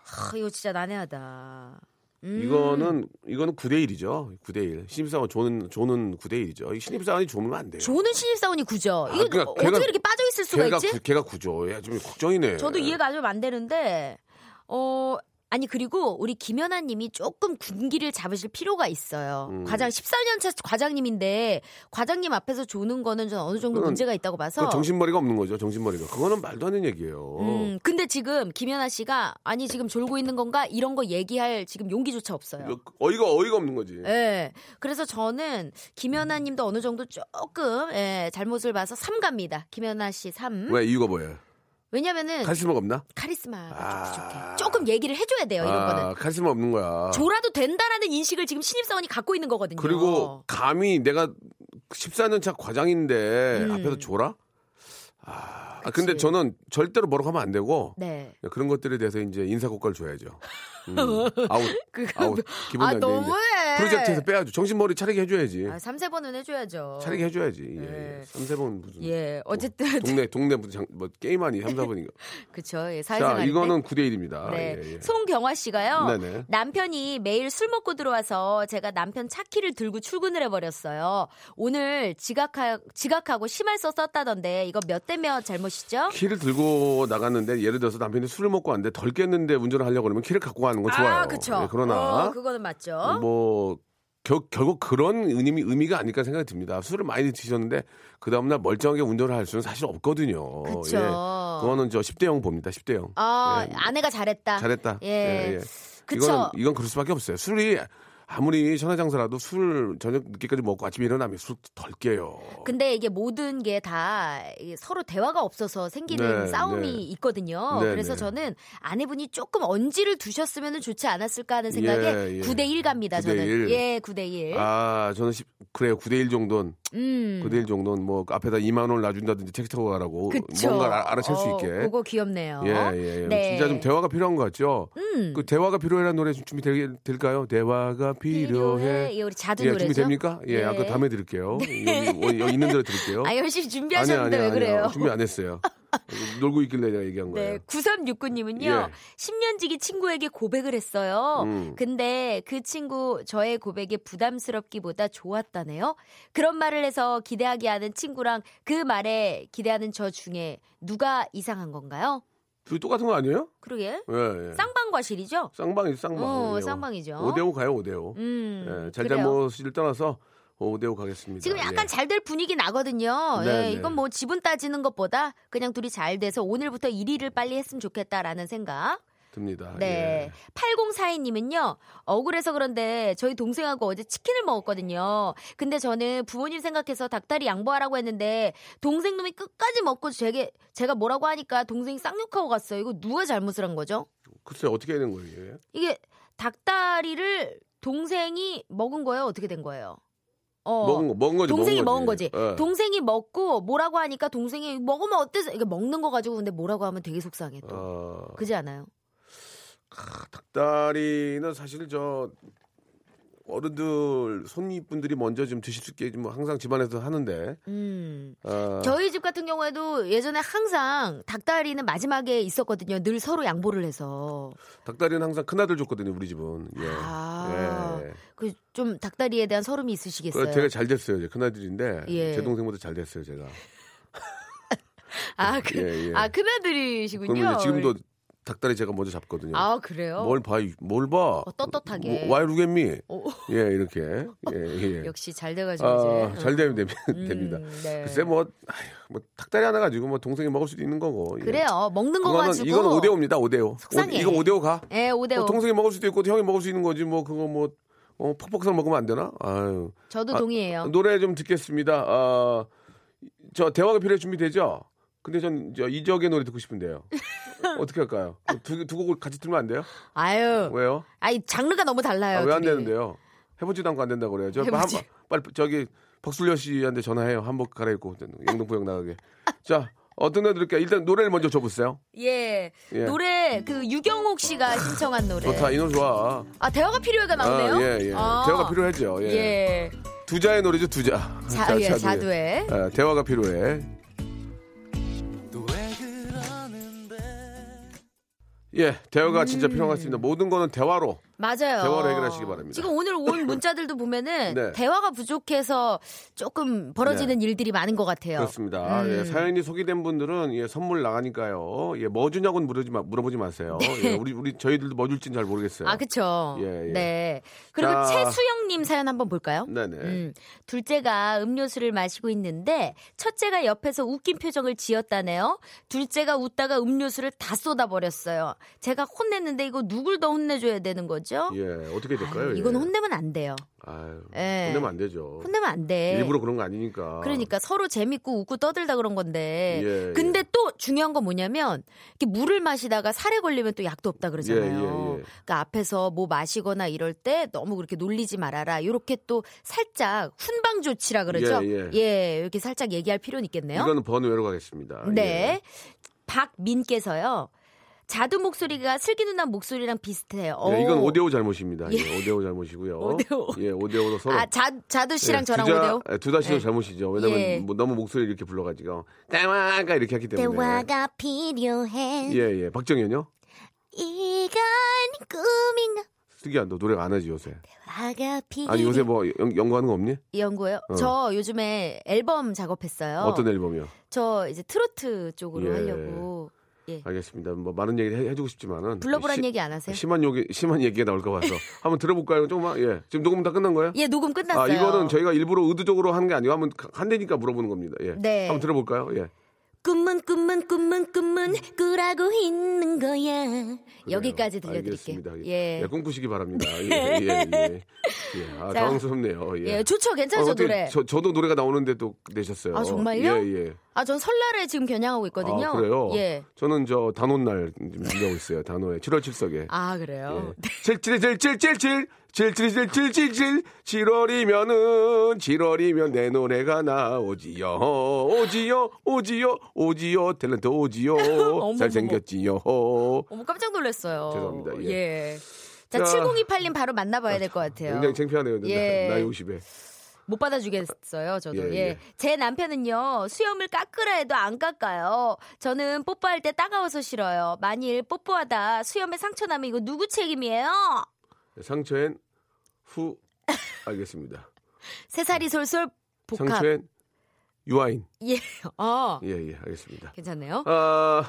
하, 이거 진짜 난해하다. 음. 이거는 이거는 9대 1이죠. 9대 1. 신입사원 조는 조는 9대 1이죠. 이 신입사원이 조면 안 돼요. 조는 신입사원이 구죠. 이거 그러니까 어떻게 걔가- 이렇게 빠져 있을 수가 걔가 있지? 구, 걔가 구조. 야, 좀 걱정이네. 저도 이해가 좀 안 되는데, 어, 아니, 그리고 우리 김연아 님이 조금 군기를 잡으실 필요가 있어요. 음. 과장, 14년 차 과장님인데, 과장님 앞에서 조는 거는 좀 어느 정도 문제가 있다고 봐서. 그 정신머리가 없는 거죠. 정신머리가. 그거는 말도 안 되는 얘기예요. 음, 근데 지금 김연아 씨가, 아니, 지금 졸고 있는 건가? 이런 거 얘기할 지금 용기조차 없어요. 이거 어이가 어이가 없는 거지. 예. 그래서 저는 김연아 님도 어느 정도 조금, 예, 잘못을 봐서 3 갑니다. 김연아 씨 3. 왜 이유가 뭐예요? 왜냐면은, 카리스마가 없나? 카리스마가 아. 좀 부족해. 조금 얘기를 해줘야 돼요, 이런 거는. 아, 카리스마 없는 거야. 졸아도 된다라는 인식을 지금 신입사원이 갖고 있는 거거든요. 그리고 감히 내가 14년 차 과장인데 음. 앞에서 졸 아? 아, 아, 근데. 저는 절대로 뭐라고 하면 안 되고 네. 그런 것들에 대해서 이제 인사고과를 줘야죠. 음, 아웃, 그거 아웃. 기분 아 너무해. 프로젝트에서 빼야죠. 정신머리 차리게 해줘야지. 아, 3, 세번은 해줘야죠. 차리게 해줘야지. 예. 네. 3, 4번 무슨. 예, 어쨌든 동네, 동네 무슨 장, 뭐 게임하니 3, 4번인가. 그쵸. 예, 자, 사회생활. 이거는 9대1입니다. 네. 예, 예. 송경화 씨가요. 네네. 남편이 매일 술 먹고 들어와서 제가 남편 차키를 들고 출근을 해버렸어요. 오늘 지각하, 지각하고 심할서 썼다던데 이거 몇대 몇 잘못이죠? 키를 들고 나갔는데 예를 들어서 남편이 술을 먹고 왔는데 덜 깼는데 운전을 하려고 그러면 키를 갖고 가는 건 좋아요. 아, 그쵸. 예, 그러나 어, 그거는 맞죠. 뭐 결, 결국 그런 의미, 의미가 아닐까 생각이 듭니다. 술을 많이 드셨는데 그 다음날 멀쩡하게 운전을 할 수는 사실 없거든요. 그쵸. 예. 그거는 저 10대 0 봅니다. 10대 0. 아, 예. 아내가 잘했다. 잘했다. 예. 그쵸. 이건 이건 그럴 수밖에 없어요. 술이 아무리 천하장사라도 술 저녁 늦게까지 먹고 아침에 일어나면 술 덜 깨요. 근데 이게 모든 게 다 서로 대화가 없어서 생기는 네, 싸움이 네. 있거든요. 네, 그래서 네. 저는 아내분이 조금 언지를 두셨으면 좋지 않았을까 하는 생각에 예, 예. 9대1 갑니다, 9대 저는. 1. 예, 9대1. 아, 저는 10, 그래요. 9대 1 정도는 음. 9대 1 정도는 뭐 앞에다 2만 원을 놔준다든지 책 타고 가라고 그쵸. 뭔가 알- 알아챌 수 어, 있게. 그거 귀엽네요. 예, 예, 예. 네. 진짜 좀 대화가 필요한 것 같죠? 음. 그 대화가 필요해라는 노래 좀 준비될까요? 대화가 필요해. 예, 우리 자두 예, 노래죠. 준비됩니까? 예, 네. 아까 다음에 들을게요. 여기, 여기 있는 대로 들을게요. 아, 열심히 준비하셨는데 아니야, 왜 그래요? 아니야. 준비 안 했어요. 놀고 있길래 내가 얘기한 거예요. 네, 9369님은요, 예. 10년지기 친구에게 고백을 했어요. 음. 근데 그 친구 저의 고백에 부담스럽기보다 좋았다네요. 그런 말을 해서 기대하게 하는 친구랑 그 말에 기대하는 저 중에 누가 이상한 건가요? 둘이 똑같은 거 아니에요? 그러게. 예, 예. 쌍방과실이죠? 쌍방이 쌍방. 어, 예. 쌍방이죠. 5대5 가요, 5대5. 음, 예. 잘잘못을 떠나서 5대5 가겠습니다. 지금 약간 예. 잘될 분위기 나거든요. 네, 예, 네. 이건 뭐 지분 따지는 것보다 그냥 둘이 잘 돼서 오늘부터 1위를 빨리 했으면 좋겠다라는 생각. 듭니다. 네. 8042님은요, 억울해서 그런데 저희 동생하고 어제 치킨을 먹었거든요. 근데 저는 부모님 생각해서 닭다리 양보하라고 했는데, 동생 놈이 끝까지 먹고 제게, 제가 뭐라고 하니까 동생이 쌍욕하고 갔어요. 이거 누가 잘못을 한 거죠? 예. 글쎄, 어떻게 해야 되는 거예요, 이게? 닭다리를 동생이 먹은 거예요? 어떻게 된 거예요? 어. 먹은, 거, 먹은 거지. 동생이 먹은 거지. 예. 동생이 먹고 뭐라고 하니까 동생이 먹으면 어때서? 이게 먹는 거 가지고 근데 뭐라고 하면 되게 속상해 또. 어, 그지 않아요? 아, 닭다리는 사실 저 어른들 손님분들이 먼저 좀 드실 수 있게 좀 항상 집안에서 하는데 음. 아, 저희 집 같은 경우에도 예전에 항상 닭다리는 마지막에 있었거든요. 늘 서로 양보를 해서. 닭다리는 항상 큰 아들 줬거든요 우리 집은 예. 아. 예. 그좀 닭다리에 대한 서름이 있으시겠어요. 그 제가 잘 됐어요 이제 큰 아들인데 예. 제 동생보다 잘 됐어요 제가 아, 그, 예, 예. 아, 큰아들이시군요. 그러면 이제 지금도 닭다리 제가 먼저 잡거든요 아, 그래요? 뭘 봐, 뭘 봐. 어, 떳떳하게. 뭐, me? 오, 예, 이렇게. 예, 예. 역시 잘 돼가지고 아, 이제. 잘 되면 됩- 음, 됩니다. 네. 글쎄 뭐, 아휴, 뭐 닭다리 하나 가지고 뭐 동생이 먹을 수도 있는 거고. 예. 그래요. 먹는 거 가지고. 이건 5대 5입니다. 5대 5. 속상해. 이거 5대 5 가. 예, 5대5. 어, 동생이 먹을 수도 있고 형이 먹을 수 있는 거지 뭐 그거 뭐 어, 퍽퍽살 먹으면 안 되나? 아유. 저도 아, 동의해요. 노래 좀 듣겠습니다. 아, 저 대화가 필요해 준비되죠? 근데 전저 이적의 노래 듣고 싶은데요. 어떻게 할까요? 두, 두 곡을 같이 틀면 안 돼요? 아유. 왜요? 아이, 장르가 너무 달라요. 아, 왜안 둘이. 되는데요? 해보지도 않고 안 된다고 그래요. 저 해보지. 한, 빨리 저기 박술려 씨한테 전화해요. 한복 갈아입고 영등포역 나가게. 자, 어떤 노래 들을게요? 일단 노래를 먼저 줘보세요. 예. 예. 노래, 그, 유경옥 씨가 신청한 노래. 좋다, 이 노래 좋아. 아, 대화가 필요해가 나오네요? 아, 예, 예. 아. 대화가 필요하죠. 예. 예. 두자의 노래죠, 두자. 자, 예, 자두에. 아, 대화가 필요해. 예, 대화가 진짜 필요한 것 같습니다. 모든 거는 대화로. 맞아요. 대화로 해결하시기 바랍니다. 지금 오늘 온 문자들도 보면은 네. 대화가 부족해서 조금 벌어지는 일들이 많은 것 같아요. 그렇습니다. 음. 예, 사연이 소개된 분들은 예, 선물 나가니까요. 예, 뭐 주냐고는 물어보지, 마, 물어보지 마세요. 예, 우리 우리 저희들도 뭐 줄지는 잘 모르겠어요. 네. 아, 그쵸. 예, 예. 네. 그리고 자. 최수영님 사연 한번 볼까요? 네네. 음, 둘째가 음료수를 마시고 있는데 첫째가 옆에서 웃긴 표정을 지었다네요. 둘째가 웃다가 음료수를 다 쏟아버렸어요. 제가 혼냈는데 이거 누굴 더 혼내줘야 되는 거 죠? 예, 어떻게 될까요? 아유, 예. 이건 혼내면 안 돼요. 아유, 예. 혼내면 안 되죠. 혼내면 안 돼. 일부러 그런 거 아니니까. 그러니까 서로 재밌고 웃고 떠들다 그런 건데. 예, 근데 또 중요한 건 뭐냐면 이렇게 물을 마시다가 살에 걸리면 또 약도 없다 그러잖아요. 예, 예, 예. 그러니까 앞에서 뭐 마시거나 이럴 때 너무 그렇게 놀리지 말아라. 이렇게 또 살짝 훈방 조치라 그러죠. 예, 예. 이렇게 살짝 얘기할 필요는 있겠네요. 이거는 번외로 가겠습니다. 네. 박민께서요. 자두 목소리가 슬기 누나 목소리랑 비슷해요. 예, 오. 이건 오데오 잘못입니다. 예. 예, 오데오 잘못이고요. 오데오. 예, 오데오로 서로. 아, 자, 자두 씨랑 예, 저랑 오대요. 예, 두다 씨도 예. 잘못이죠. 왜냐면 예. 뭐 너무 목소리 이렇게 불러가지고 대화가 이렇게 했기 때문에. 대화가 필요해. 예, 예. 박정현요? 이건 꿈인가? 슬기야, 너 노래 안 하지 요새? 대화가 필요해. 아니 요새 뭐 연, 연구하는 거 없니? 연구요? 어. 저 요즘에 앨범 작업했어요. 어떤 앨범이요? 저 이제 트로트 쪽으로 예. 하려고. 예. 알겠습니다. 뭐 많은 얘기 해, 해주고 싶지만은 불러보란 시- 얘기 안 하세요? 심한 얘기 심한 얘기가 나올까 봐서 한번 들어볼까요? 조금만 예. 지금 녹음 다 끝난 거예요? 예, 녹음 끝났어요. 아 이거는 저희가 일부러 의도적으로 하는 게 아니고 한번 한대니까 물어보는 겁니다. 예. 네. 한번 들어볼까요? 예. 꿈은 꿈은 꿈은 꿈은 꾸라고 있는 거야. 여기까지 들려드릴게요. 알겠습니다. 예. 예, 꿈꾸시기 바랍니다. 예, 예, 예. 예. 아, 자. 당황스럽네요. 예. 예, 좋죠. 괜찮죠, 어, 어떻게 노래. 저, 저도 노래가 나오는데 또 내셨어요. 아, 정말요? 예, 예. 아, 전 설날에 지금 겨냥하고 있거든요. 아, 그래요? 예. 저는 저 단오날 준비하고 있어요. 단오에 7월 7석에. 아, 그래요? 777777 777777 7 월이면은 7월이면 내 노래가 나오지요. 오지요. 오지요. 오지요. 탤런트 오지요. 잘생겼지요. 어머, 깜짝 놀랐어요. 죄송합니다. 예. 예. 자, 자. 7028님 바로 만나봐야 될 것 같아요. 굉장히 창피하네요. 예. 나이 50에. 못 받아주겠어요, 저도. 예, 예, 예. 제 남편은요, 수염을 깎으라 해도 안 깎아요. 저는 뽀뽀할 때 따가워서 싫어요. 만일 뽀뽀하다 수염에 상처 나면 이거 누구 책임이에요? 상처엔 후 알겠습니다. 새살이 솔솔 복합. 상처엔 유아인. 예, 어, 예, 예, 알겠습니다. 괜찮네요. 아,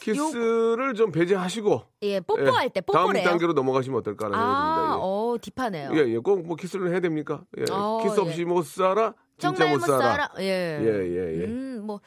키스를 좀 배제하시고 예, 뽀뽀할 때 다음 뽀뽀래요. 단계로 넘어가시면 어떨까라는 아, 생각이 듭니다. 어, deep하네요. 예, 예, 꼭 뭐 키스를 해야 됩니까? 예, 어, 키스 없이 못 살아? 진짜 못 살아. 살아. 예. 예, 예, 예. 음, 뭐,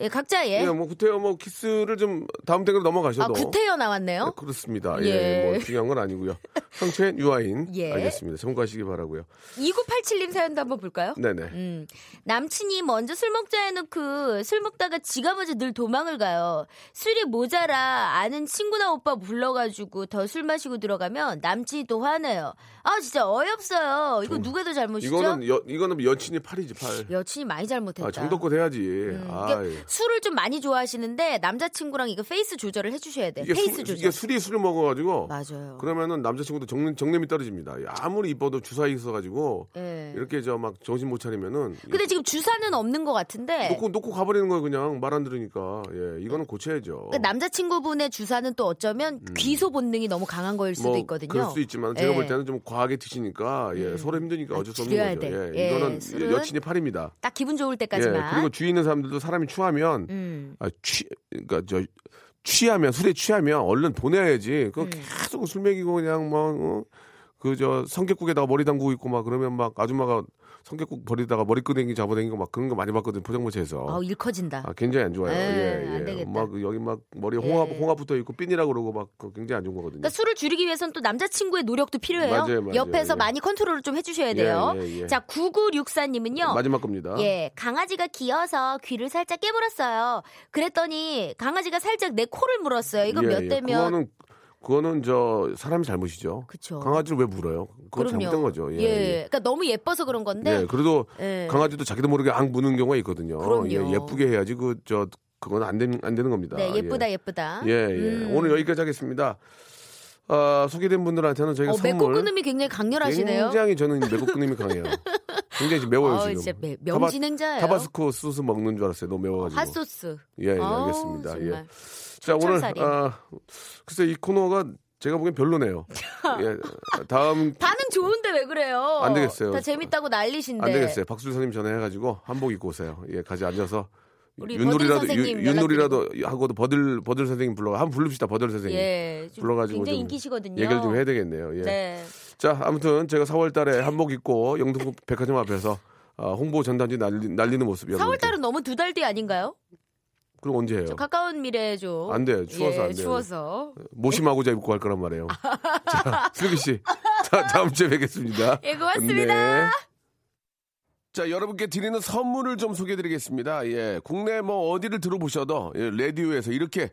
예, 각자 예. 예, 뭐 구태여 뭐 키스를 좀 다음 아, 넘어가셔도 구태여 네, 나왔네요. 그렇습니다. 예. 예, 뭐 중요한 건 아니고요. 상처엔 유아인. 예. 알겠습니다. 참고하시기 바라고요. 2987님 사연도 한번 볼까요? 네네. 음, 남친이 먼저 술 먹자 해놓고 술 먹다가 지가 먼저 늘 도망을 가요. 술이 모자라 아는 친구나 오빠 불러가지고 더 술 마시고 들어가면 남친이 또 화내요. 아 진짜 어이없어요. 이거 누가 더 잘못이죠? 이거는 여, 이거는 여친이 팔이지 팔. 여친이 많이 잘못했다. 아, 정도껏 해야지. 아, 그러니까 예. 술을 좀 많이 좋아하시는데 남자친구랑 이거 페이스 조절을 해주셔야 돼요. 이게, 페이스 술, 조절. 이게 술이 술을 먹어가지고 맞아요. 그러면은 남자친구도 정, 정냄이 떨어집니다. 아무리 이뻐도 주사 있어가지고 예. 이렇게 저 막 정신 못 차리면은 근데 지금 주사는 없는 것 같은데 놓고 놓고 가버리는 거예요 그냥 말 안 들으니까 예 이거는 고쳐야죠. 그 남자친구분의 주사는 또 어쩌면 귀소 본능이 너무 강한 거일 수도 음. 뭐 있거든요. 그럴 수도 있지만 제가 예. 볼 때는 좀 과하게 드시니까 예 서로 힘드니까 어쩔 수 없는 거죠. 돼. 예, 예, 이거는 여친이 팔입니다. 딱 기분 좋을 예 때까지만. 그리고 주위 있는 사람들도 사람이 취하면 음. 아, 취 그러니까 저 취하면 술에 취하면 얼른 보내야지. 음. 그거 계속 술 먹이고 그냥 뭐, 뭐그저 성격국에다가 머리 담그고 있고 막 그러면 막 아줌마가 성격국 버리다가 머리끄댕이 잡아당기고 막 그런 거 많이 봤거든 포장마차에서. 아우 일 커진다. 아, 굉장히 안 좋아요. 에, 예, 안 예. 되겠다. 막 여기 막 머리에 홍합 예. 홍합 붙어 있고 삔이라 그러고 막 그거 굉장히 안 좋은 거거든요. 그러니까 술을 줄이기 위해서는 또 남자 친구의 노력도 필요해요. 맞아요, 맞아요. 옆에서 예. 많이 컨트롤을 좀 해주셔야 돼요. 예, 예. 자, 9964 님은요. 마지막 겁니다. 예, 강아지가 귀여서 귀를 살짝 깨물었어요. 그랬더니 강아지가 살짝 내 코를 물었어요. 예, 몇 예. 대면 그거는 저 사람이 잘못이죠. 그쵸. 강아지를 왜 물어요? 그건 그럼요. 잘못된 거죠. 예. 예, 예. 그러니까 너무 예뻐서 그런 건데. 예, 그래도 예. 강아지도 자기도 모르게 앙 무는 경우가 있거든요. 그럼요. 예, 예쁘게 해야지 그 저 그건 안 되는 안 되는 겁니다. 네, 예쁘다 예. 예쁘다. 예, 예. 음. 오늘 여기까지 하겠습니다. 아, 소개된 분들한테는 저희가 어, 선물 끊음이 굉장히 강렬하시네요. 굉장히 저는 매국 끊임이 강해요. 굉장히 지금 매워요 어, 지금. 진짜 매- 명진행자예요. 타바, 스코 소스 먹는 줄 알았어요. 너무 매워가지고. 핫소스. 예, 예, 아우, 알겠습니다. 예. 자 오늘. 아, 글쎄 이 코너가 제가 보기엔 별로네요. 예, 다음 반응 좋은데 왜 그래요? 안 되겠어요. 다 재밌다고 난리신데. 안 되겠어요. 박수 선생님 전화해가지고 한복 입고 오세요. 예, 가지 앉아서 윷놀이라도 윷- 윷놀이라도 하고도 버들 버들 선생님 불러 한번 부릅시다. 버들 선생님 예, 좀 불러가지고 굉장히 좀 인기시거든요. 얘기를 좀 해야 되겠네요. 예. 네. 자 아무튼 제가 4월달에 한복 입고 영등 백화점 앞에서 아, 홍보 전단지 날리, 날리는 모습 여러분. 4월달은 너무 두 달 뒤 아닌가요? 그럼 언제 해요? 저 가까운 미래죠. 안 돼요. 추워서 예, 안 돼요. 추워서. 모시마고자 입고 갈 거란 말이에요. 자, 슬기 씨. 자, 다음 주에 뵙겠습니다. 예, 고맙습니다. 네. 자, 여러분께 드리는 선물을 좀 소개해 드리겠습니다. 예. 국내 뭐 어디를 들어보셔도 예, 라디오에서 이렇게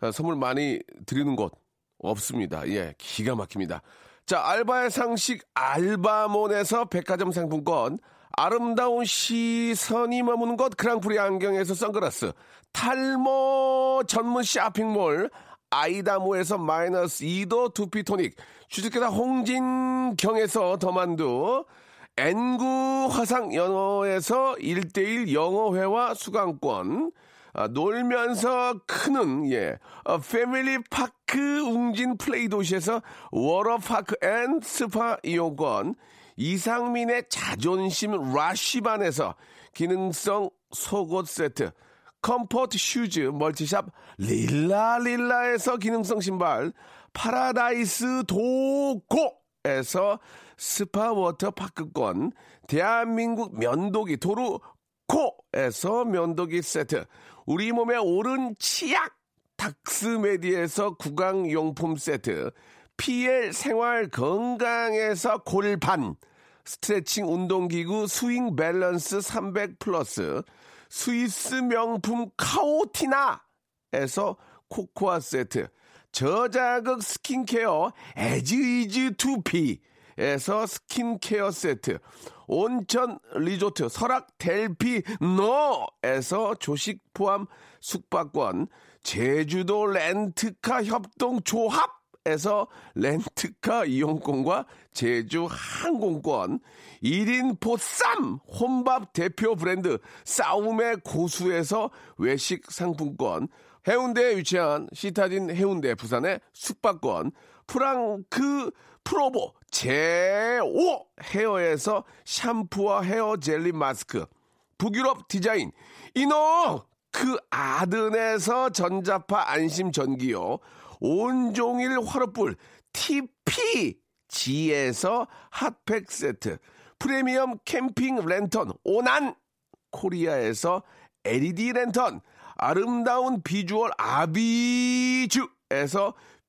아, 선물 많이 드리는 곳 없습니다. 예. 기가 막힙니다. 자, 알바의 상식 알바몬에서 백화점 상품권 아름다운 시선이 머무는 곳 그랑프리 안경에서 선글라스 탈모 전문 쇼핑몰 아이다모에서 마이너스 2도 두피토닉 주식회사 홍진경에서 더만두 N구 화상 영어에서 1대1 영어회화 수강권 아, 놀면서 크는 예 어, family park 웅진 플레이 도시에서 워터파크 and 스파 이용권 이상민의 자존심 라쉬반에서 기능성 속옷 세트 comfort 슈즈 multi shop 릴라릴라에서 기능성 신발 파라다이스 도고에서 스파 워터 파크권 대한민국 면도기 도루코에서 면도기 세트 우리 몸의 오른 치약 닥스메디에서 구강용품 세트 PL 생활 건강에서 골반 스트레칭 운동기구 스윙 밸런스 300 플러스 스위스 명품 카오티나에서 코코아 세트 저자극 스킨케어 에즈이즈 투피에서 스킨케어 세트 온천 리조트 설악 델피노에서 조식 포함 숙박권 제주도 렌트카 협동 조합 에서 렌트카 이용권과 제주 항공권, 1인 보쌈 혼밥 대표 브랜드 싸움의 고수에서 외식 상품권, 해운대에 위치한 시타딘 해운대 부산의 숙박권, 프랑크 프로보 제5 헤어에서 샴푸와 헤어 젤리 마스크, 북유럽 디자인 이노크아든에서 전자파 안심 전기요, 온종일 화로불 TPG에서 핫팩 세트, 프리미엄 캠핑 랜턴 오난 코리아에서 LED 랜턴, 아름다운 비주얼 아비주에서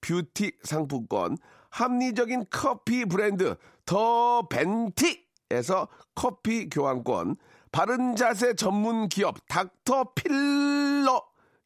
뷰티 상품권, 합리적인 커피 브랜드 더 벤티에서 커피 교환권, 바른 자세 전문 기업 닥터 필러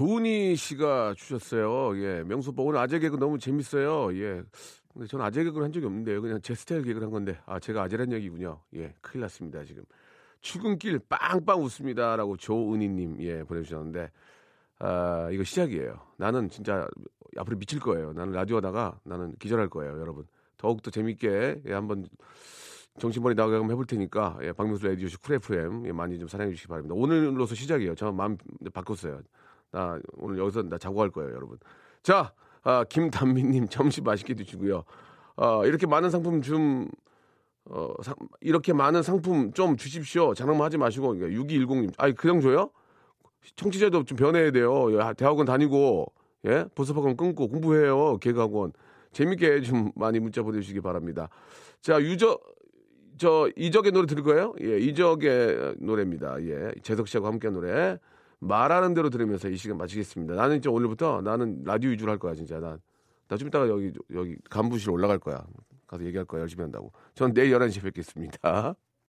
조은희 씨가 주셨어요. 예, 명수빠 오늘 아재 개그 너무 재밌어요. 예. 근데 저는 아재 개그를 한 적이 없는데요. 그냥 제 스타일 개그를 한 건데, 아, 제가 아재란 얘기군요. 예, 큰일 났습니다, 지금. 출근길 빵빵 웃습니다라고 조은희 님, 예, 보내 주셨는데, 아, 이거 시작이에요. 나는 진짜 앞으로 미칠 거예요. 나는 라디오 하다가 나는 기절할 거예요, 여러분. 더욱더 재밌게, 예, 한번 정신머리 한번 해볼 테니까, 예, 박명수 라디오쇼 쿨 FM, 예, 많이 좀 사랑해 주시기 바랍니다. 오늘로서 시작이에요. 저 마음 바꿨어요. 나 오늘 여기서 나 자고 갈 거예요, 여러분. 자, 아, 김단미님 점심 맛있게 드시고요. 어, 이렇게 많은 상품 좀 어, 상, 이렇게 많은 상품 좀 주십시오. 장난만 하지 마시고 6210님, 아니 그냥 줘요? 청취자도 좀 변해야 돼요. 대학원 다니고 예 보습학원 끊고 공부해요. 개그학원 재밌게 좀 많이 문자 보내주시기 바랍니다. 자 유저 저 이적의 노래 들을 거예요? 예 이적의 노래입니다. 예 재석 씨하고 함께한 노래. 말하는 대로 들으면서 이 시간 마치겠습니다. 나는 이제 오늘부터 나는 라디오 위주로 할 거야, 진짜. 난. 나좀 이따가 여기, 여기 간부실 올라갈 거야. 가서 얘기할 거야, 열심히 한다고. 전 내일 11시에 뵙겠습니다.